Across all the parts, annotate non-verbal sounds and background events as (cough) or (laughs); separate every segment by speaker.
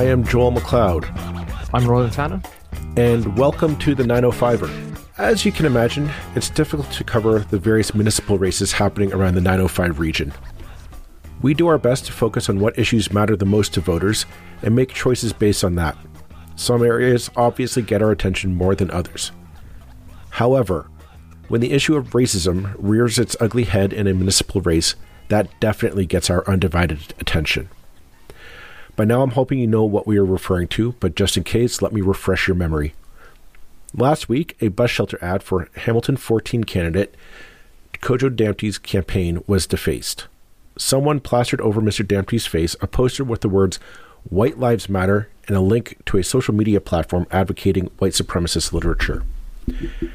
Speaker 1: I am Joel McLeod.
Speaker 2: I'm Roland Tanner.
Speaker 1: And welcome to the 905er. As you can imagine, it's difficult to cover the various municipal races happening around the 905 region. We do our best to focus on what issues matter the most to voters and make choices based on that. Some areas obviously get our attention more than others. However, when the issue of racism rears its ugly head in a municipal race, that definitely gets our undivided attention. By now, I'm hoping you know what we are referring to, but just in case, let me refresh your memory. Last week, a bus shelter ad for Hamilton 14 candidate Kojo Damptey's campaign was defaced. Someone plastered over Mr. Damptey's face a poster with the words White Lives Matter and a link to a social media platform advocating white supremacist literature.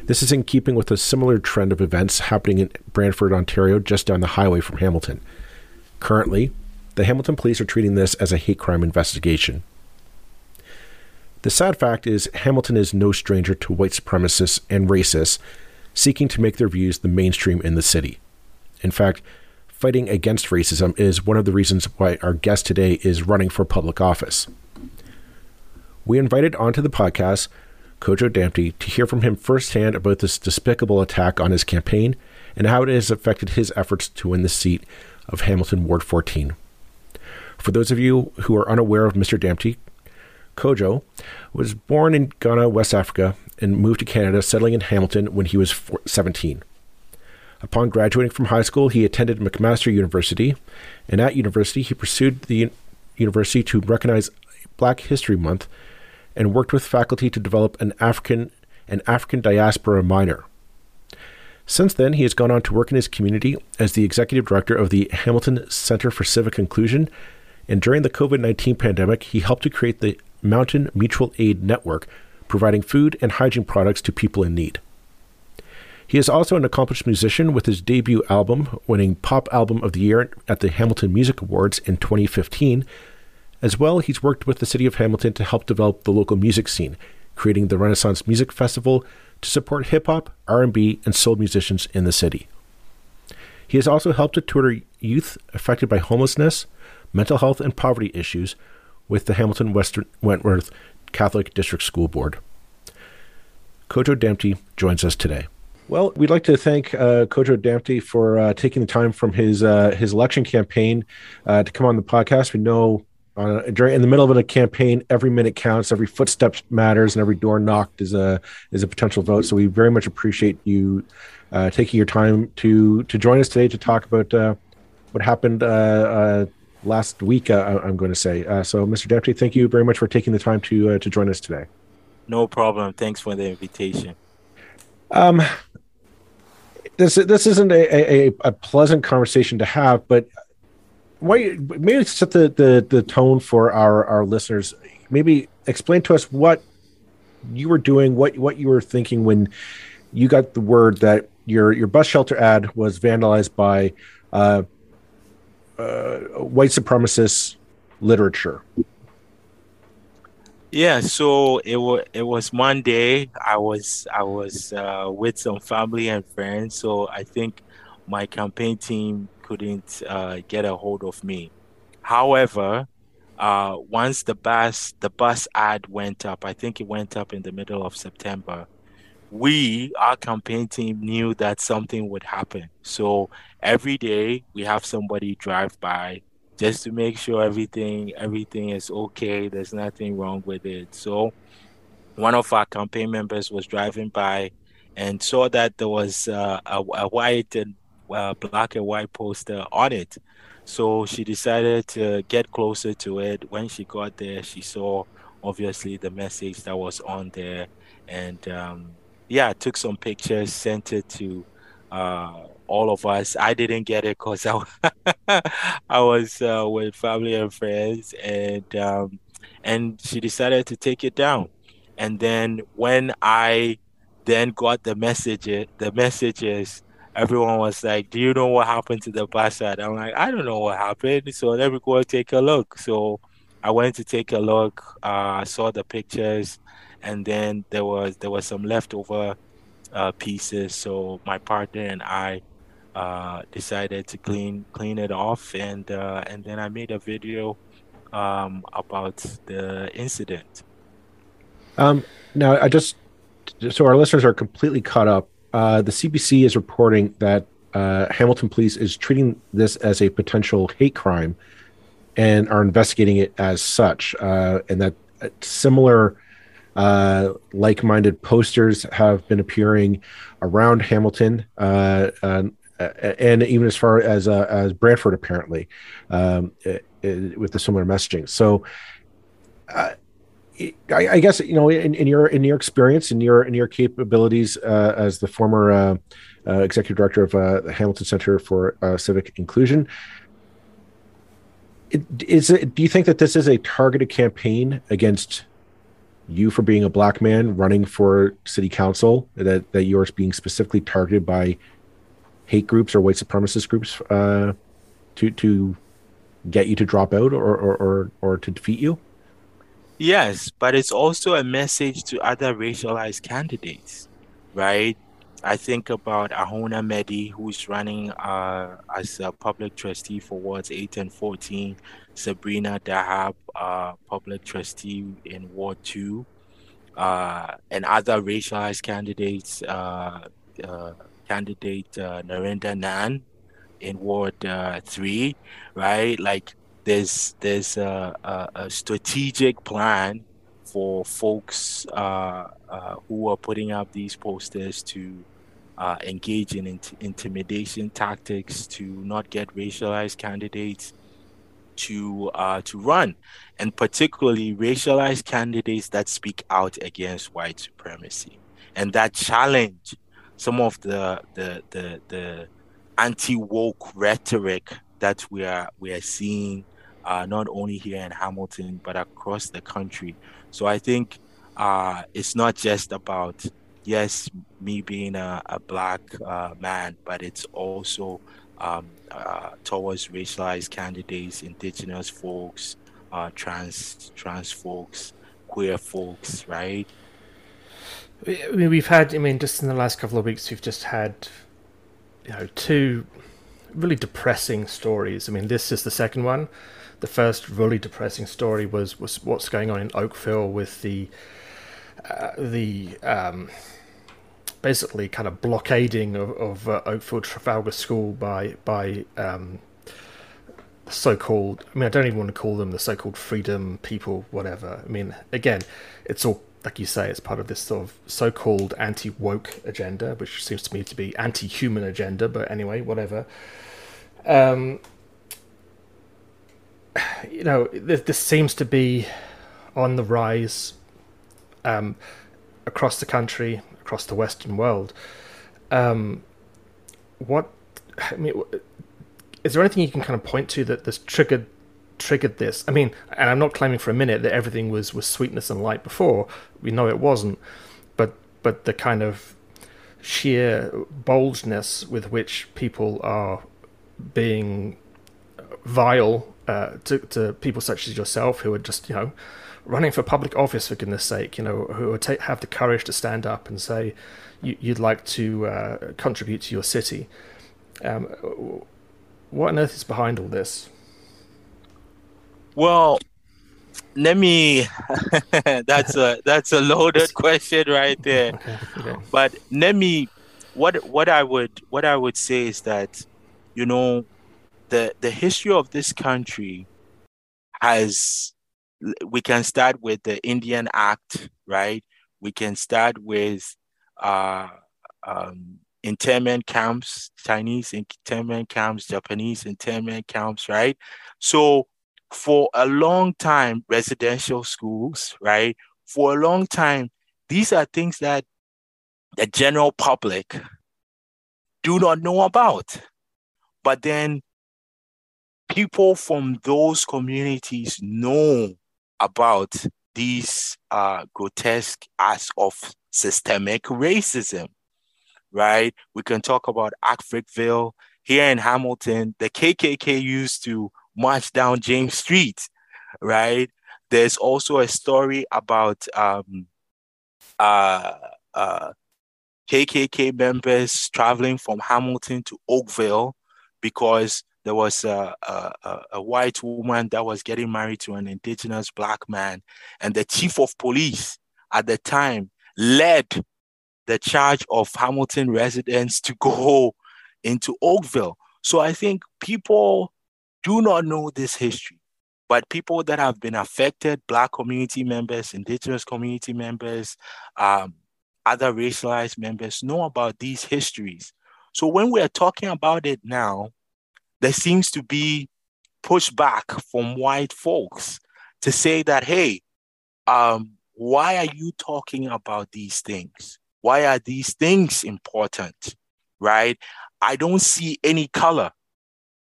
Speaker 1: This is in keeping with a similar trend of events happening in Brantford, Ontario, just down the highway from Hamilton. Currently, the Hamilton police are treating this as a hate crime investigation. The sad fact is, Hamilton is no stranger to white supremacists and racists seeking to make their views the mainstream in the city. In fact, fighting against racism is one of the reasons why our guest today is running for public office. We invited onto the podcast Kojo Damptey to hear from him firsthand about this despicable attack on his campaign and how it has affected his efforts to win the seat of Hamilton Ward 14. For those of you who are unaware of Mr. Damptey, Kojo was born in Ghana, West Africa, and moved to Canada, settling in Hamilton when he was 17. Upon graduating from high school, he attended McMaster University, and at university, he pursued the university to recognize Black History Month and worked with faculty to develop an African and African diaspora minor. Since then, he has gone on to work in his community as the executive director of the Hamilton Center for Civic Inclusion, and during the COVID 19 pandemic, he helped to create the Mountain Mutual Aid Network, providing food and hygiene products to people in need. He is also an accomplished musician with his debut album winning Pop Album of the Year at the Hamilton Music Awards in 2015. As well, he's worked with the city of Hamilton to help develop the local music scene, creating the Renaissance Music Festival to support hip hop, R&B, and soul musicians in the city. He has also helped to tutor youth affected by homelessness, mental health, and poverty issues with the Hamilton Western Wentworth Catholic District School Board. Kojo Damptey joins us today. Well, we'd like to thank uh, Kojo for uh, taking the time from his uh, his election campaign uh, to come on the podcast. We know uh, during in the middle of a campaign, every minute counts, every footstep matters, and every door knocked is a is a potential vote. So we very much appreciate you uh, taking your time to to join us today to talk about what happened last week. I'm going to say. so, Mr. Damptey, thank you very much for taking the time to to join us today.
Speaker 3: No problem. Thanks for the invitation.
Speaker 1: Um, this this isn't a, a, a pleasant conversation to have, but why maybe set the, the the tone for our our listeners. Maybe explain to us what you were doing, what what you were thinking when you got the word that your your bus shelter ad was vandalized by uh, uh, white supremacist literature.
Speaker 3: Yeah, so it was it was Monday. I was I was uh, with some family and friends. So I think my campaign team couldn't uh, get a hold of me. However, uh, once the bus the bus ad went up, I think it went up in the middle of September. We, our campaign team, knew that something would happen. So every day we have somebody drive by just to make sure everything everything is okay. There's nothing wrong with it. So one of our campaign members was driving by and saw that there was uh, a, a, white and uh, black and white poster on it. So she decided to get closer to it. When she got there, she saw obviously the message that was on there, and um, yeah, I took some pictures, sent it to uh, all of us. I didn't get it because I, (laughs) I was uh, with family and friends, and um, and she decided to take it down. And then when I then got the message, the messages, everyone was like, "Do you know what happened to the bastard?" I'm like, "I don't know what happened." So let me go take a look. So I went to take a look. Uh, saw the pictures, and then there was there was some leftover uh, pieces. So my partner and I uh, decided to clean clean it off, and uh, and then I made a video um, about the incident.
Speaker 1: Um, now, I just so our listeners are completely caught up. Uh, the CBC is reporting that uh, Hamilton Police is treating this as a potential hate crime and are investigating it as such, uh, and that similar uh, like-minded posters have been appearing around Hamilton, uh, uh, and even as far as uh, as Brantford, apparently, um, with the similar messaging. So. I, I, guess you know in, in, your in your experience in your in your capabilities uh, as the former uh, uh, executive director of the Hamilton Center for Civic Inclusion, is it, do you think that this is a targeted campaign against you for being a black man running for city council that that you're being specifically targeted by hate groups or white supremacist groups uh, to to get you to drop out or, or or or to defeat you?
Speaker 3: Yes, but it's also a message to other racialized candidates, right? I think about Ahona Mehdi, who's running uh, as a public trustee for wards 8 and 14, Sabrina Dahab, uh, public trustee in Ward 2, uh, and other racialized candidates, uh, uh, candidate uh, Narendra Nan in Ward 3, right? Like there's there's a, a, a strategic plan for folks who are putting up these posters to uh, engage in int- intimidation tactics to not get racialized candidates to uh, to run, and particularly racialized candidates that speak out against white supremacy and that challenge some of the the the, the anti woke rhetoric that we are we are seeing uh, not only here in Hamilton but across the country. So I think uh, it's not just about yes, me being a, a black uh, man, but it's also um, uh, towards racialized candidates, indigenous folks, uh, trans trans folks, queer folks, right?
Speaker 2: I mean, we've had. I mean, just in the last couple of weeks, we've just had, you know, two really depressing stories. I mean, this is the second one. The first really depressing story was was what's going on in Oakville with the uh, the um, basically kind of blockading of, of uh, Oakville Trafalgar School by by um, so-called. I mean, I don't even want to call them the so-called freedom people, whatever. I mean, again, it's all like you say, it's part of this sort of so-called anti-woke agenda, which seems to me to be anti-human agenda. But anyway, whatever. Um, you know, this, this seems to be on the rise um, across the country across the Western world. Um, what I mean, is there anything you can kind of point to that this triggered triggered this? I mean, and I'm not claiming for a minute that everything was was sweetness and light before. We know it wasn't, but but the kind of sheer boldness with which people are being vile uh, to to people such as yourself who are just you know running for public office for goodness sake, you know, who would take, have the courage to stand up and say you, would like to uh, contribute to your city. Um, what on earth is behind all this?
Speaker 3: Well, let me. (laughs) that's a that's a loaded question right there. Okay, okay. But let me. What what I would what I would say is that, you know, the the history of this country has we can start with the Indian Act, right? We can start with uh, um, internment camps, Chinese internment camps, Japanese internment camps, right? So for a long time, residential schools, right? For a long time, these are things that the general public do not know about. But then people from those communities know about these uh, grotesque acts of systemic racism, right? We can talk about Africville. Here in Hamilton, the KKK used to march down James Street, right? There's also a story about um, uh, uh, KKK members traveling from Hamilton to Oakville because there was a, a, a, white woman that was getting married to an indigenous black man, and the chief of police at the time led the charge of Hamilton residents to go into Oakville. So I think people do not know this history, but people that have been affected, Black community members, Indigenous community members, um, other racialized members know about these histories. So when we're talking about it now, there seems to be pushback from white folks to say that, hey, um, why are you talking about these things? Why are these things important? Right? I don't see any color.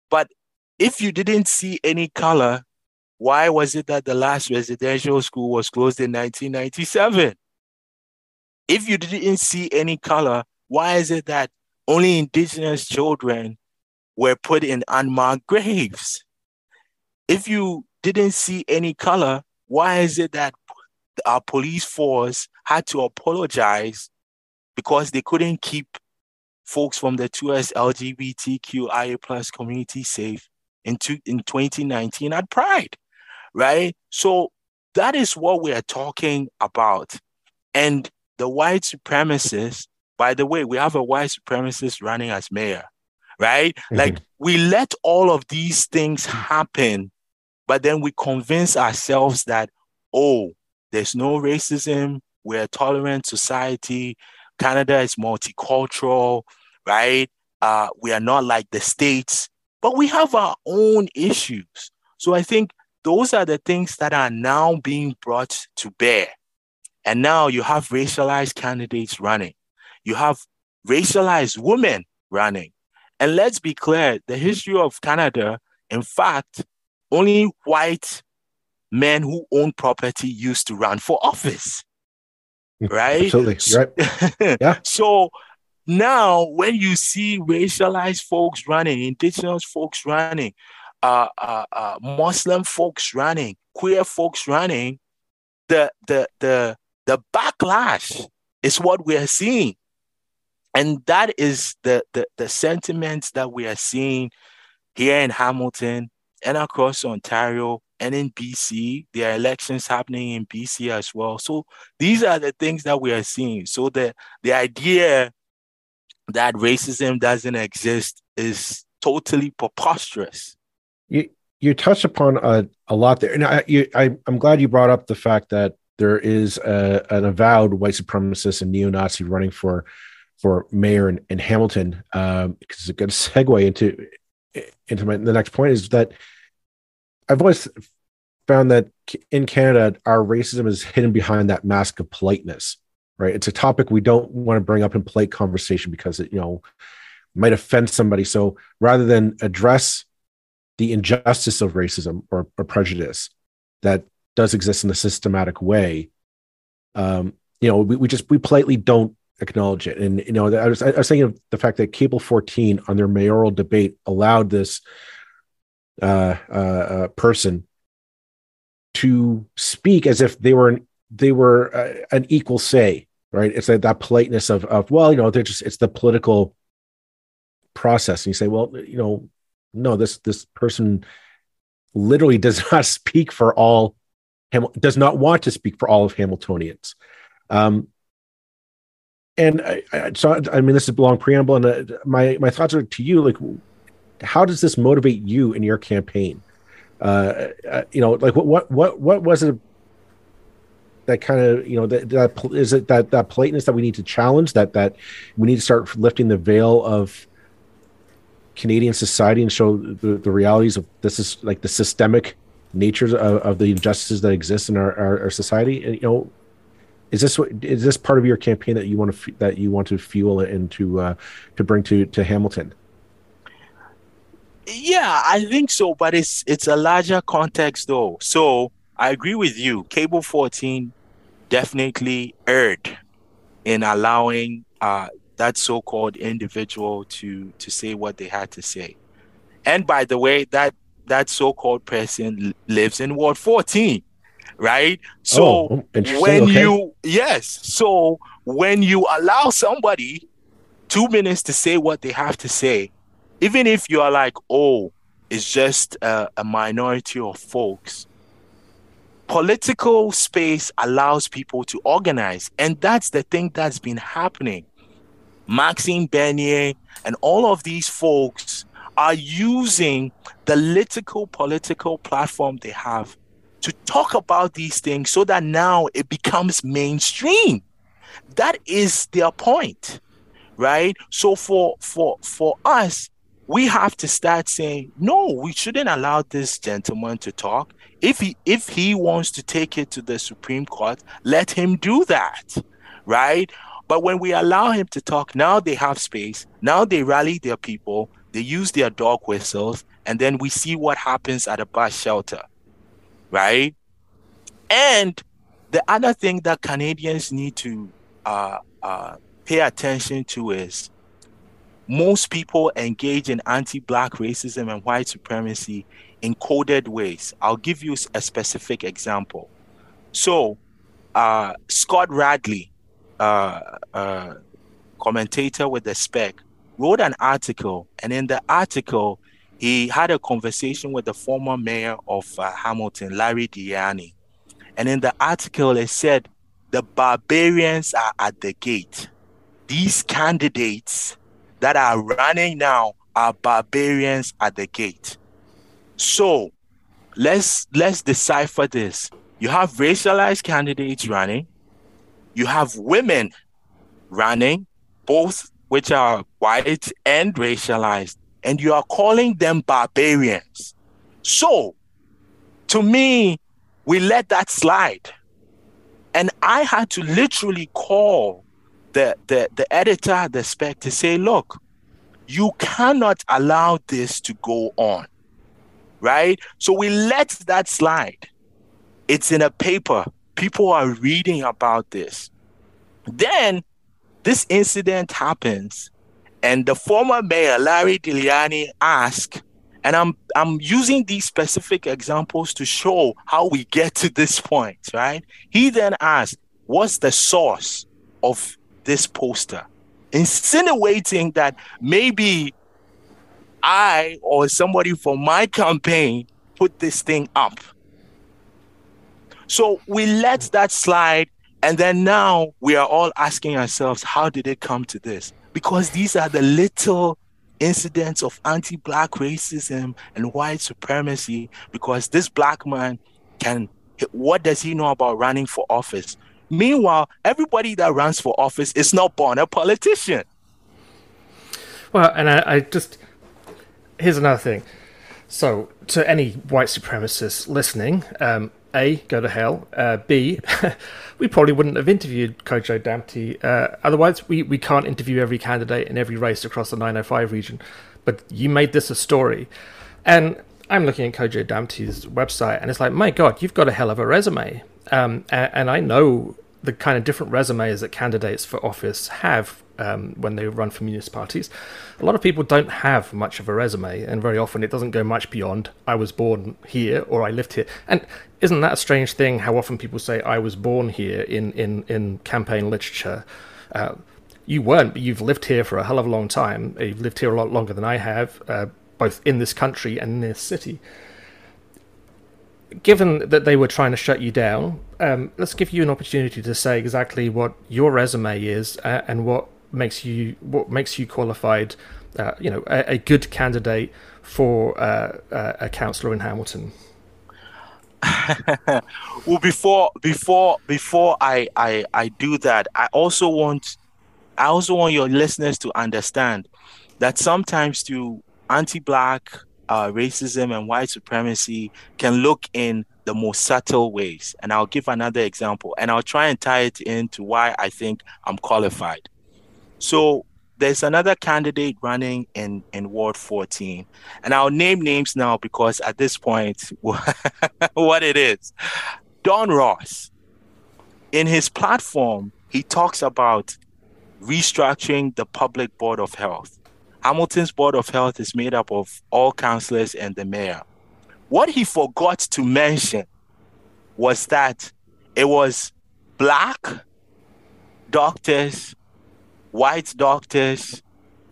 Speaker 3: But if you didn't see any color, why was it that the last residential school was closed in 1997? If you didn't see any color, why is it that only indigenous children were put in unmarked graves? If you didn't see any color, why is it that our police force had to apologize because they couldn't keep folks from the 2S LGBTQIA plus community safe in, two, in 2019 at Pride, right? So that is what we are talking about. And the white supremacists, by the way, we have a white supremacist running as mayor, right? Mm-hmm. Like we let all of these things happen, but then we convince ourselves that, oh, there's no racism, we're a tolerant society, Canada is multicultural, right? Uh, we are not like the States, but we have our own issues. So I think those are the things that are now being brought to bear. And now you have racialized candidates running. You have racialized women running. And let's be clear the history of Canada, in fact, only white men who own property used to run for office. Right?
Speaker 1: Absolutely. Right. (laughs)
Speaker 3: yeah. so now, when you see racialized folks running, indigenous folks running, uh, uh, uh, Muslim folks running, queer folks running, the the the the backlash is what we are seeing, and that is the the the sentiments that we are seeing here in Hamilton and across Ontario and in BC. There are elections happening in BC as well. So these are the things that we are seeing. So the the idea that racism doesn't exist is totally preposterous.
Speaker 1: You you touched upon a, a lot there, and I, you, I I'm glad you brought up the fact that there is a, an avowed white supremacist and neo-Nazi running for for mayor and, in Hamilton. Um, because it's a good (laughs) segue into into my the next point is that I've always found that in Canada our racism is hidden behind that mask of politeness right? It's a topic we don't want to bring up in polite conversation because it, you know, might offend somebody. So rather than address the injustice of racism or, or prejudice that does exist in a systematic way, um, you know, we, we just we politely don't acknowledge it. And you know, I was I was thinking of the fact that Cable 14 on their mayoral debate allowed this uh, uh, uh, person to speak as if they were an, they were uh, an equal say right? It's like that politeness of of well, you know, they're just it's the political process. And you say, well, you know, no, this this person literally does (laughs) not speak for all does not want to speak for all of Hamiltonians. Um, and I, I, so I mean, this is a long preamble, and uh, my my thoughts are to you. Like, how does this motivate you in your campaign? Uh, uh, you know, like what what what what was it that kind of you know that, that is it that that politeness that we need to challenge that that we need to start lifting the veil of Canadian society and show the, the realities of this is like the systemic natures of, of the injustices that exist in our, our, our, society and you know is this is this part of your campaign that you want to that you want to fuel and to uh, to bring to to Hamilton
Speaker 3: yeah i think so but it's it's a larger context though so I agree with you. Cable 14 definitely erred in allowing uh, that so-called individual to to say what they had to say. And by the way, that that so-called person lives in Ward 14, right? So oh, oh when okay. you yes, so when you allow somebody two minutes to say what they have to say, even if you are like, oh, it's just a, a minority of folks. Political space allows people to organize, and that's the thing that's been happening. Maxime Bernier and all of these folks are using the political political platform they have to talk about these things so that now it becomes mainstream. That is their point right? So for for for us we have to start saying no we shouldn't allow this gentleman to talk. If he if he wants to take it to the supreme court let him do that right? But when we allow him to talk now they have space. Now they rally their people. They use their dog whistles, and then we see what happens at a bus shelter, right? And the other thing that Canadians need to uh, uh, pay attention to is most people engage in anti-black racism and white supremacy in coded ways. I'll give you a specific example. So, uh, Scott Radley, uh, uh, commentator with the Spec, wrote an article, and in the article, he had a conversation with the former mayor of uh, Hamilton, Larry Di Ianni. And in the article, it said, The barbarians are at the gate. These candidates that are running now are barbarians at the gate. So let's let's decipher this. You have racialized candidates running, you have women running, both which are white and racialized, and you are calling them barbarians. So, to me, we let that slide. And I had to literally call the, the, the editor, the spec, to say, look, you cannot allow this to go on. Right? So we let that slide. It's in a paper. People are reading about this. Then this incident happens, and the former mayor, Larry Di Ianni, asked, and I'm I'm using these specific examples to show how we get to this point, right? He then asked, What's the source of this poster? Insinuating that maybe I or somebody from my campaign put this thing up. So we let that slide and then now we are all asking ourselves, how did it come to this? Because these are the little incidents of anti black racism and white supremacy. Because this black man can, what does he know about running for office? Meanwhile, everybody that runs for office is not born a politician.
Speaker 2: Well, and I, I just, here's another thing. So, to any white supremacists listening, um, a, go to hell. Uh, B, (laughs) we probably wouldn't have interviewed Kojo Damptey. Uh, otherwise, we, we can't interview every candidate in every race across the 905 region. But you made this a story. And I'm looking at Kojo Damptey's website, and it's like, my God, you've got a hell of a resume. Um, and, and I know the kind of different resumes that candidates for office have um, when they run for municipalities. A lot of people don't have much of a resume, and very often it doesn't go much beyond "I was born here" or "I lived here." And isn't that a strange thing? How often people say "I was born here" in in in campaign literature. Uh, you weren't, but you've lived here for a hell of a long time. You've lived here a lot longer than I have, uh, both in this country and in this city given that they were trying to shut you down, um, let's give you an opportunity to say exactly what your resume is uh, and what makes you what makes you qualified, uh, you know, a, a, good candidate for uh, uh a councillor in Hamilton? (laughs)
Speaker 3: well, before before before I, I I do that, I also want I also want your listeners to understand that sometimes to anti-black uh, racism and white supremacy can look in the most subtle ways. And I'll give another example, and I'll try and tie it into why I think I'm qualified. So there's another candidate running in in Ward 14, and I'll name names now because at this point, (laughs) what it is, Don Ross. In his platform, he talks about restructuring the public board of health. Hamilton's board of health is made up of all councillors and the mayor. What he forgot to mention was that it was black doctors white doctors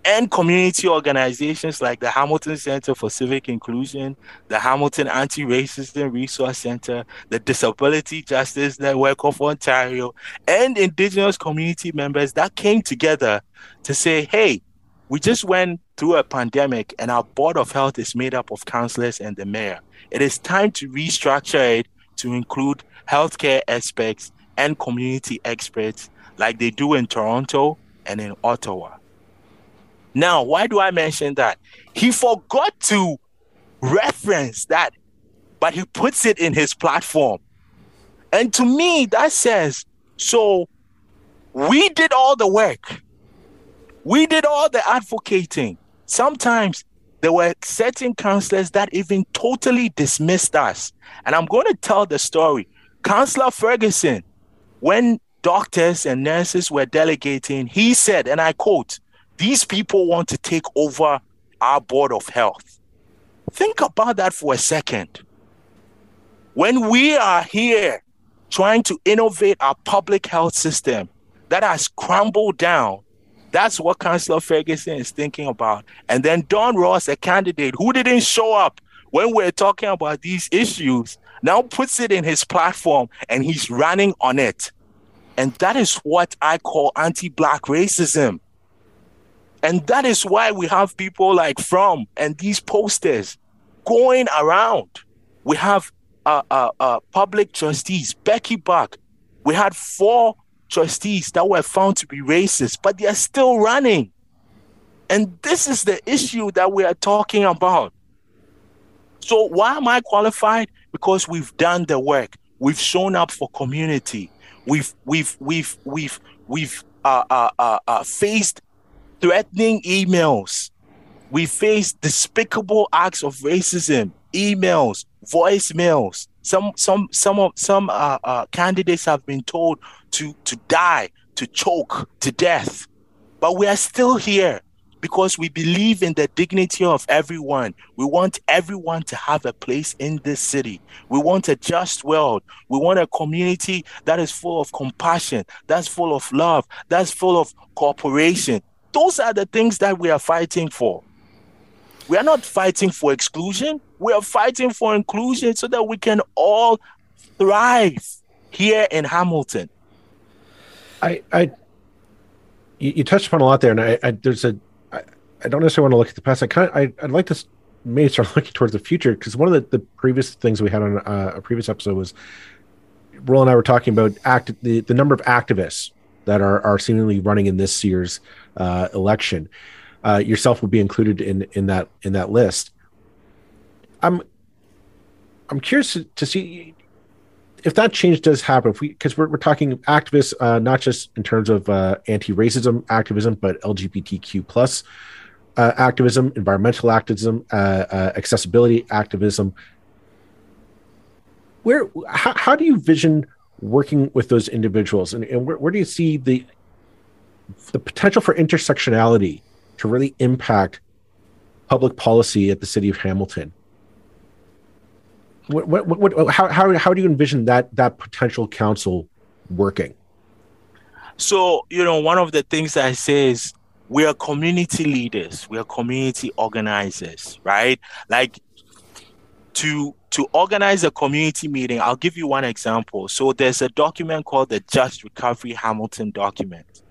Speaker 3: and community organizations like the Hamilton Center for Civic Inclusion, the Hamilton Anti Racism Resource Center, the Disability Justice Network of Ontario, and Indigenous community members that came together to say, hey, we just went through a pandemic and our Board of Health is made up of councillors and the mayor. It is time to restructure it to include healthcare experts and community experts like they do in Toronto and in Ottawa. Now, why do I mention that? He forgot to reference that, but he puts it in his platform. And to me, that says so we did all the work, we did all the advocating. Sometimes there were certain counselors that even totally dismissed us. And I'm going to tell the story. Councillor Ferguson, when doctors and nurses were delegating, he said, and I quote, these people want to take over our board of health. Think about that for a second. When we are here trying to innovate our public health system that has crumbled down, that's what Councillor Ferguson is thinking about. And then Don Ross, a candidate who didn't show up when we're talking about these issues, now puts it in his platform and he's running on it. And that is what I call anti Black racism. And that is why we have people like Fromm and these posters going around. We have uh, uh, uh, public trustees, Becky Buck. We had four trustees that were found to be racist, but they are still running. And this is the issue that we are talking about. So, why am I qualified? Because we've done the work. We've shown up for community. We've we've we've we've we've uh, uh, uh, uh faced threatening emails. We face despicable acts of racism, emails, voicemails. Some some some of some uh, uh, candidates have been told to to die, to choke to death, but we are still here because we believe in the dignity of everyone. We want everyone to have a place in this city. We want a just world. We want a community that is full of compassion, that's full of love, that's full of cooperation, those are the things that we are fighting for. We are not fighting for exclusion. We are fighting for inclusion so that we can all thrive here in Hamilton.
Speaker 1: I, I, you, touched upon a lot there, and I, I there's a, I, don't necessarily want to look at the past. I kind of, I, I'd like to maybe start (laughs) looking towards the future because one of the, the previous things we had on uh, a previous episode was Roland I were talking about act the, the number of activists that are are seemingly running in this year's uh, election. Uh, yourself will be included in in that in that list. I'm I'm curious to, to see if that change does happen. If we because we're we're talking activists, uh, not just in terms of uh, anti-racism activism, but LGBTQ plus uh, activism, environmental activism, uh, uh, accessibility activism. Where how, how do you vision working with those individuals and, and where, where do you see the the potential for intersectionality to really impact public policy at the city of Hamilton. What, what, what, how, how, how do you envision that that potential council working?
Speaker 3: So, you know, one of the things I say is we are community leaders, we are community organizers, right? Like to to organize a community meeting, I'll give you one example. So there's a document called the Just Recovery Hamilton document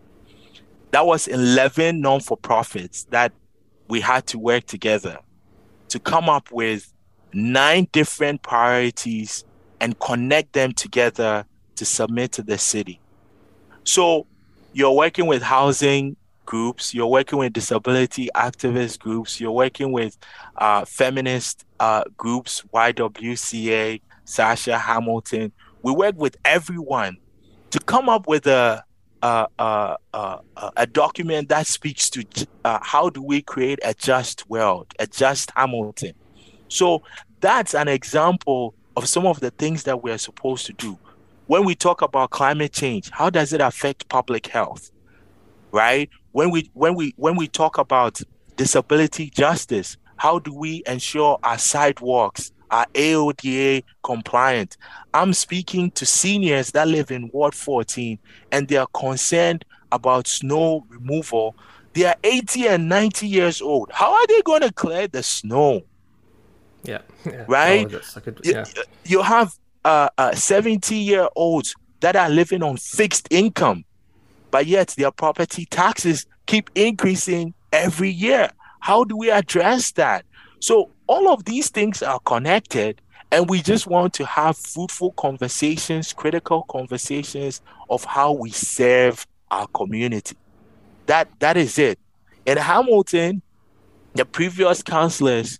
Speaker 3: that was 11 non for profits that we had to work together to come up with nine different priorities and connect them together to submit to the city. So you're working with housing groups, you're working with disability activist groups, you're working with uh, feminist uh, groups, YWCA, SACHA Hamilton. We work with everyone to come up with a uh, uh, a document that speaks to uh, how do we create a just world, a just Hamilton. So that's an example of some of the things that we're supposed to do. When we talk about climate change, how does it affect public health? Right? When we when we when we talk about disability justice, how do we ensure our sidewalks are AODA compliant. I'm speaking to seniors that live in Ward 14 and they are concerned about snow removal They are 80 and 90 years old. How are they going to clear the snow?
Speaker 2: Yeah. (laughs) yeah.
Speaker 3: Right?
Speaker 2: Could,
Speaker 3: yeah. you, you, have uh, uh, 70 year olds that are living on fixed income, but yet their property taxes keep increasing every year. How do we address that? So, all of these things are connected, and we just want to have fruitful conversations, critical conversations of how we serve our community. That that is it. In Hamilton, the previous councillors,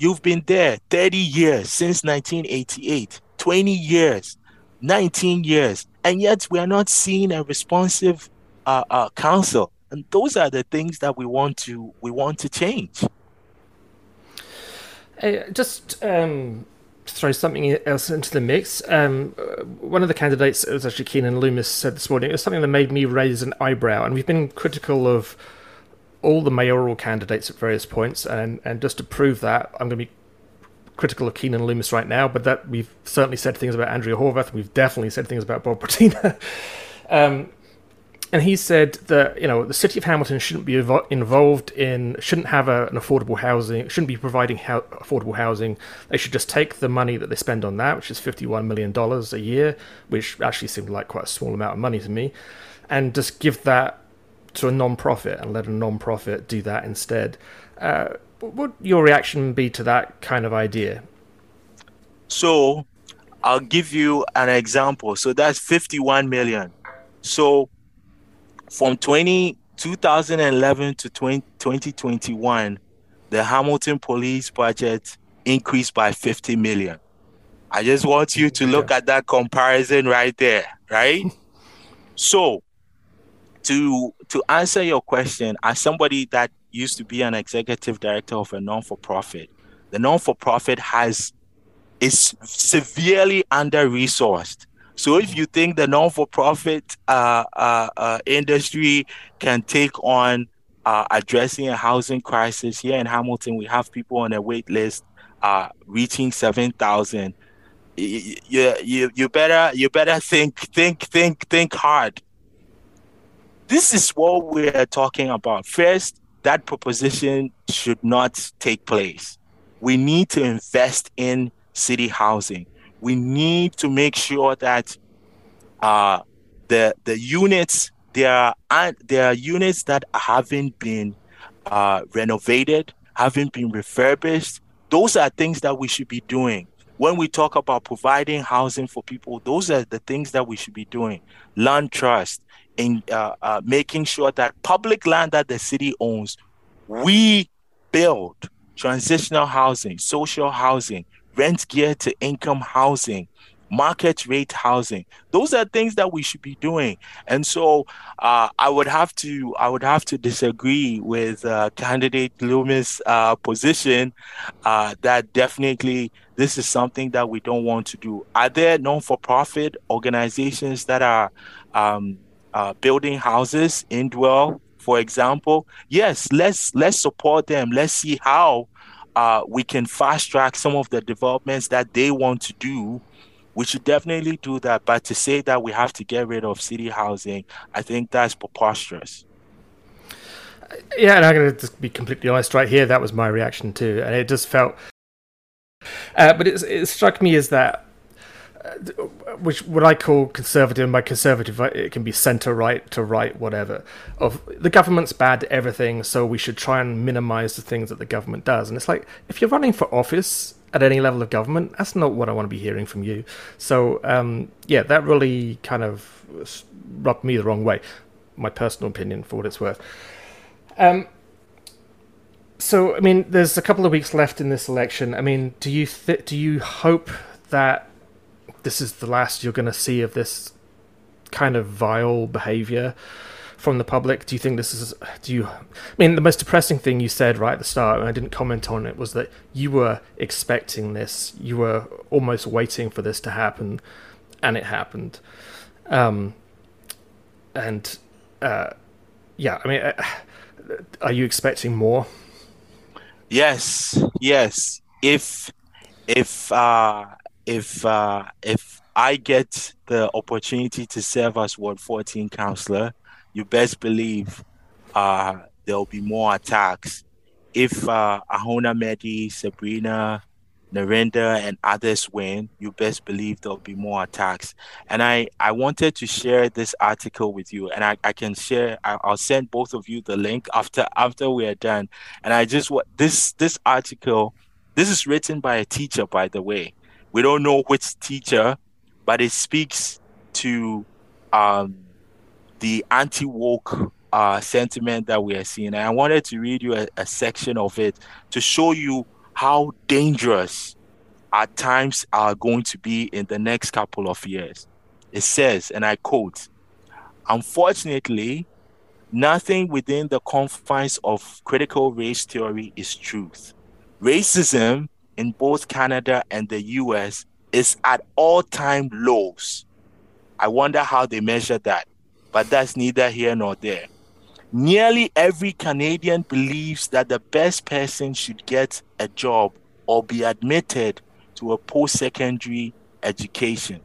Speaker 3: you've been there 30 years since 1988, 20 years, 19 years, and yet we are not seeing a responsive uh, uh, council. And those are the things that we want to we want to change.
Speaker 2: Uh, just um, throw something else into the mix. Um, one of the candidates, it was actually Keenan Loomis, said this morning, it was something that made me raise an eyebrow. And we've been critical of all the mayoral candidates at various points. And, and just to prove that, I'm going to be critical of Keenan Loomis right now, but that we've certainly said things about Andrea Horwath. We've definitely said things about Bob Bratina. (laughs) um, and he said that you know the city of Hamilton shouldn't be involved in, shouldn't have a, an affordable housing, shouldn't be providing ho- affordable housing. They should just take the money that they spend on that, which is fifty-one million dollars a year, which actually seemed like quite a small amount of money to me, and just give that to a non-profit and let a non-profit do that instead. Uh, what would your reaction be to that kind of idea?
Speaker 3: So, I'll give you an example. So that's fifty-one million. So from 20, 2011 to 20, 2021, the Hamilton police budget increased by 50 million. I just want you to look at that comparison right there, right? (laughs) so, to to answer your question, as somebody that used to be an executive director of a non-for-profit, the non-for-profit has is severely under-resourced. So if you think the non-for-profit uh, uh, uh, industry can take on uh, addressing a housing crisis here in Hamilton, we have people on a wait list uh, reaching seven thousand. You, you you better you better think think think think hard. This is what we're talking about. First, that proposition should not take place. We need to invest in city housing we need to make sure that uh, the the units there are there are units that haven't been uh, renovated, haven't been refurbished. Those are things that we should be doing. When we talk about providing housing for people, those are the things that we should be doing. Land trust, in uh, uh, making sure that public land that the city owns, we build transitional housing, social housing, rent geared to income housing, market rate housing. Those are things that we should be doing. And so uh, I would have to I would have to disagree with uh, candidate Loomis' uh, position uh, that definitely this is something that we don't want to do. Are there non-for-profit organizations that are um, uh, building houses Indwell, for example? Yes, let's let's support them. Let's see how uh, we can fast track some of the developments that they want to do. We should definitely do that. But to say that we have to get rid of city housing, I think that's preposterous.
Speaker 2: Yeah, and I'm going to just be completely honest right here. That was my reaction too, and it just felt. Uh, but it, it struck me as that which what I call conservative. And by conservative, it can be centre right to right, whatever. Of the government's bad at everything, so we should try and minimise the things that the government does. And it's like if you're running for office at any level of government, that's not what I want to be hearing from you. So um, yeah, that really kind of rubbed me the wrong way. My personal opinion, for what it's worth. Um, so I mean, there's a couple of weeks left in this election. I mean, do you th- do you hope that this is the last you're going to see of this kind of vile behavior from the public? Do you think this is? Do you? I mean, the most depressing thing you said right at the start, and I didn't comment on it, was that you were expecting this. You were almost waiting for this to happen, and it happened. Um, and uh, yeah, I mean, uh, are you expecting more?
Speaker 3: Yes, yes. If if uh, if uh, if I get the opportunity to serve as Ward 14 councillor, you best believe uh, there'll be more attacks. If uh, Ahona Mehdi, Sabrina, Narendra, and others win, you best believe there'll be more attacks. And I, I wanted to share this article with you, and I, I can share. I, will send both of you the link after after we are done. And I just what this this article, this is written by a teacher, by the way. We don't know which teacher, but it speaks to um, the anti woke uh, sentiment that we are seeing. And I wanted to read you a, a section of it to show you how dangerous our times are going to be in the next couple of years. It says, and I quote, Unfortunately, nothing within the confines of critical race theory is truth. Racism in both Canada and the US is at all time lows. I wonder how they measure that, but that's neither here nor there. Nearly every Canadian believes that the best person should get a job or be admitted to a post secondary education.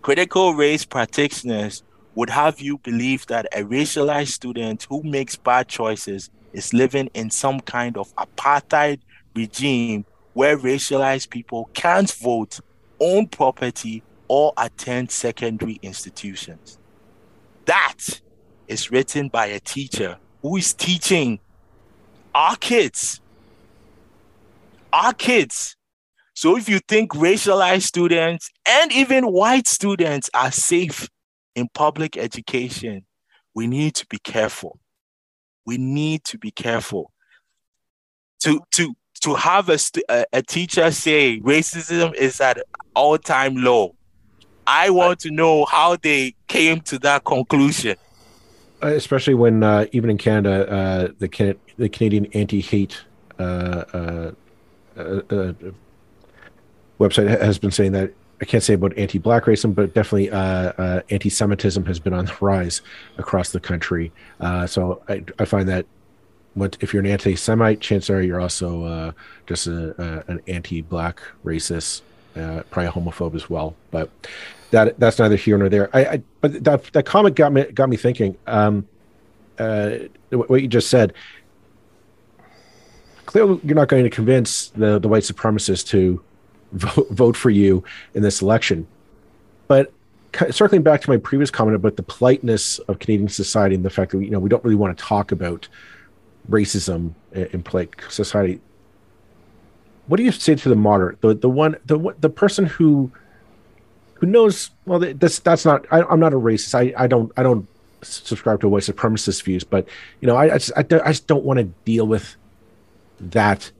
Speaker 3: Critical race practitioners would have you believe that a racialized student who makes bad choices is living in some kind of apartheid regime where racialized people can't vote, own property, or attend secondary institutions. That is written by a teacher who is teaching our kids. Our kids. So if you think racialized students and even white students are safe in public education, we need to be careful. We need to be careful. To to to have a, a, a teacher say racism is at all time low. I want to know how they came to that conclusion.
Speaker 1: Uh, especially when uh, even in Canada, uh, the Can- the Canadian anti-hate uh, uh, uh, website has been saying that I can't say about anti-black racism, but definitely anti-Semitism has been on the rise across the country. so I, I, find that what if you're an anti-Semite, chances are you're also just a, a, an anti-black racist, probably a homophobe as well. But that that's neither here nor there. I, I but that that comment got me got me thinking. Um, uh, what you just said. Clearly, you're not going to convince the the white supremacists to vote, vote for you in this election. But circling back to my previous comment about the politeness of Canadian society and the fact that you know we don't really want to talk about racism in polite society. What do you say to the moderate, the the one the the person who who knows? Well, that's that's not. I, am not a racist. I, I don't I don't subscribe to white supremacist views, but you know, I I just, I, I just don't want to deal with that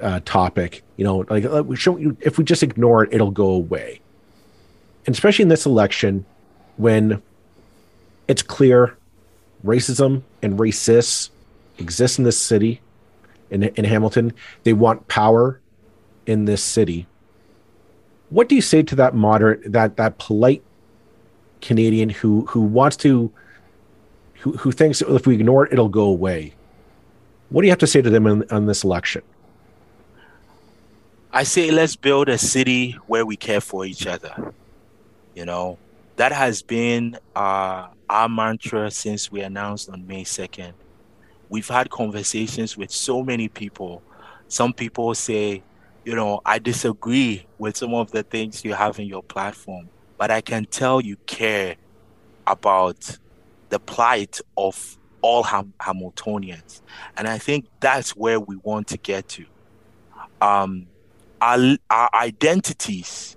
Speaker 1: uh, topic. You know, like uh, we show you if we just ignore it, it'll go away. And especially in this election, when it's clear racism and racists exist in this city, in in Hamilton, they want power in this city what do you say to that moderate, that that polite Canadian who who wants to, who who thinks if we ignore it, it'll go away? What do you have to say to them in, on this election?
Speaker 3: I say let's build a city where we care for each other. You know, that has been uh, our mantra since we announced on May 2nd. We've had conversations with so many people. Some people say, you know, I disagree with some of the things you have in your platform, but I can tell you care about the plight of all Ham- Hamiltonians. And I think that's where we want to get to. Um, our, our identities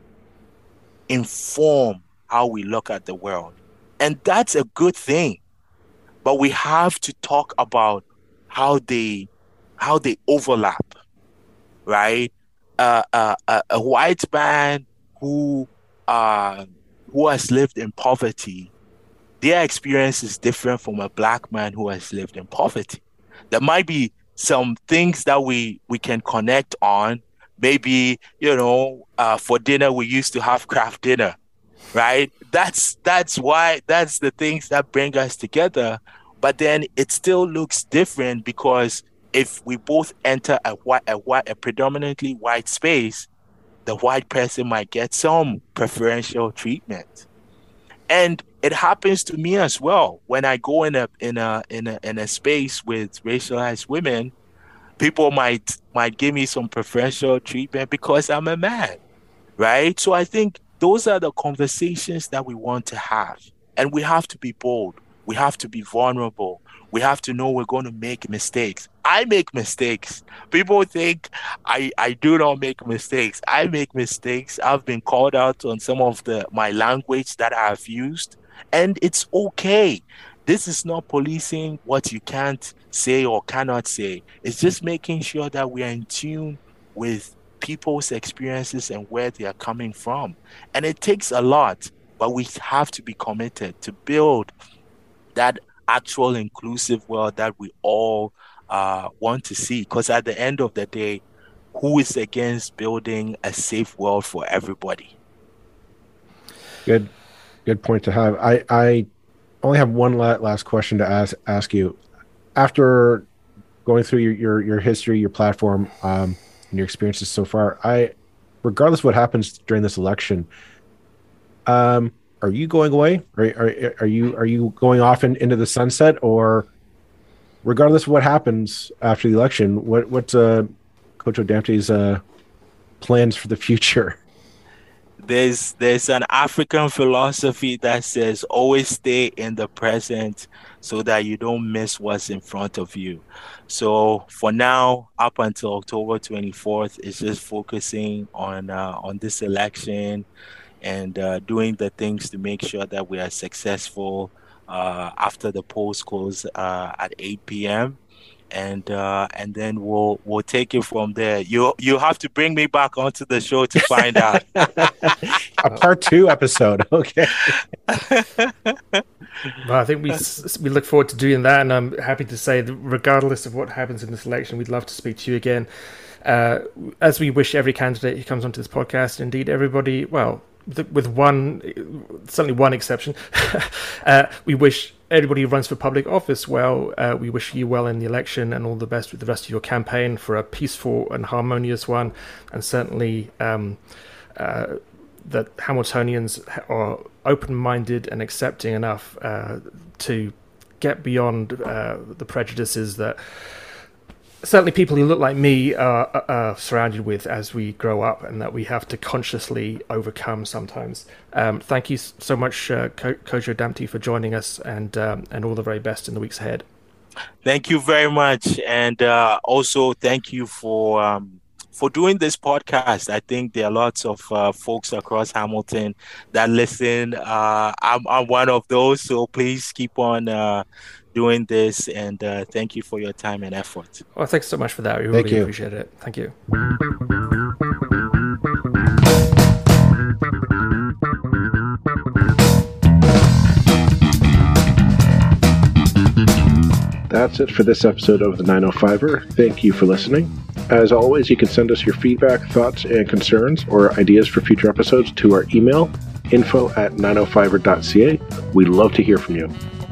Speaker 3: inform how we look at the world. And that's a good thing. But we have to talk about how they how they overlap, right? uh, uh, a white man who uh, who has lived in poverty, their experience is different from a black man who has lived in poverty. There might be some things that we we can connect on. Maybe you know, uh, for dinner we used to have Kraft Dinner, right? That's that's why that's the things that bring us together. But then it still looks different because if we both enter a white, a white, a predominantly white space, the white person might get some preferential treatment. And it happens to me as well when I go in a in a in a in a space with racialized women. People might might give me some preferential treatment because I'm a man, right? So I think those are the conversations that we want to have, and we have to be bold. We have to be vulnerable. We have to know we're going to make mistakes. I make mistakes. People think I, I do not make mistakes. I make mistakes. I've been called out on some of the my language that I've used and it's okay. This is not policing what you can't say or cannot say. It's just making sure that we are in tune with people's experiences and where they are coming from. And it takes a lot, but we have to be committed to build that actual inclusive world that we all uh, want to see. Because at the end of the day, who is against building a safe world for everybody?
Speaker 1: Good good point to have. I I only have one last question to ask ask you. After going through your your, your history, your platform, um, and your experiences so far, I, regardless of what happens during this election, um, are you going away? Are, are, are you are you going off in, into the sunset, or regardless of what happens after the election, what what's uh, Kojo Damptey's uh, plans for the future? (laughs)
Speaker 3: there's there's an African philosophy that says always stay in the present so that you don't miss what's in front of you. So for now, up until October 24th, it's just focusing on uh, on this election and uh, doing the things to make sure that we are successful uh, after the polls close uh, at 8 p.m and uh, and then we'll we'll take it from there. You you have to bring me back onto the show to find out. (laughs)
Speaker 1: a part two episode, (laughs) okay. (laughs)
Speaker 2: well, I think we we look forward to doing that, and I'm happy to say that regardless of what happens in this election, we'd love to speak to you again. Uh, as we wish every candidate who comes onto this podcast, indeed everybody, well, with one certainly one exception, uh, we wish everybody who runs for public office well. Uh, we wish you well in the election and all the best with the rest of your campaign for a peaceful and harmonious one, and certainly um, uh, that Hamiltonians are open-minded and accepting enough uh, to get beyond uh, the prejudices that certainly people who look like me are, are, surrounded with as we grow up and that we have to consciously overcome sometimes. Um, thank you so much, uh, Ko- Kojo Damptey, for joining us and, um, and all the very best in the weeks ahead.
Speaker 3: Thank you very much. And uh, also, thank you for. Um, for doing this podcast, I think there are lots of uh, folks across Hamilton that listen. Uh, I'm, I'm one of those, so please keep on uh, doing this and uh, thank you for your time and effort.
Speaker 2: Well, thanks so much for that. We thank really you. appreciate it. Thank you.
Speaker 1: That's it for this episode of the 905er. Thank you for listening. As always, you can send us your feedback, thoughts, and concerns or ideas for future episodes to our email info at 905er.ca. We'd love to hear from you.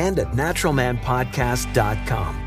Speaker 4: and at naturalmanpodcast.com.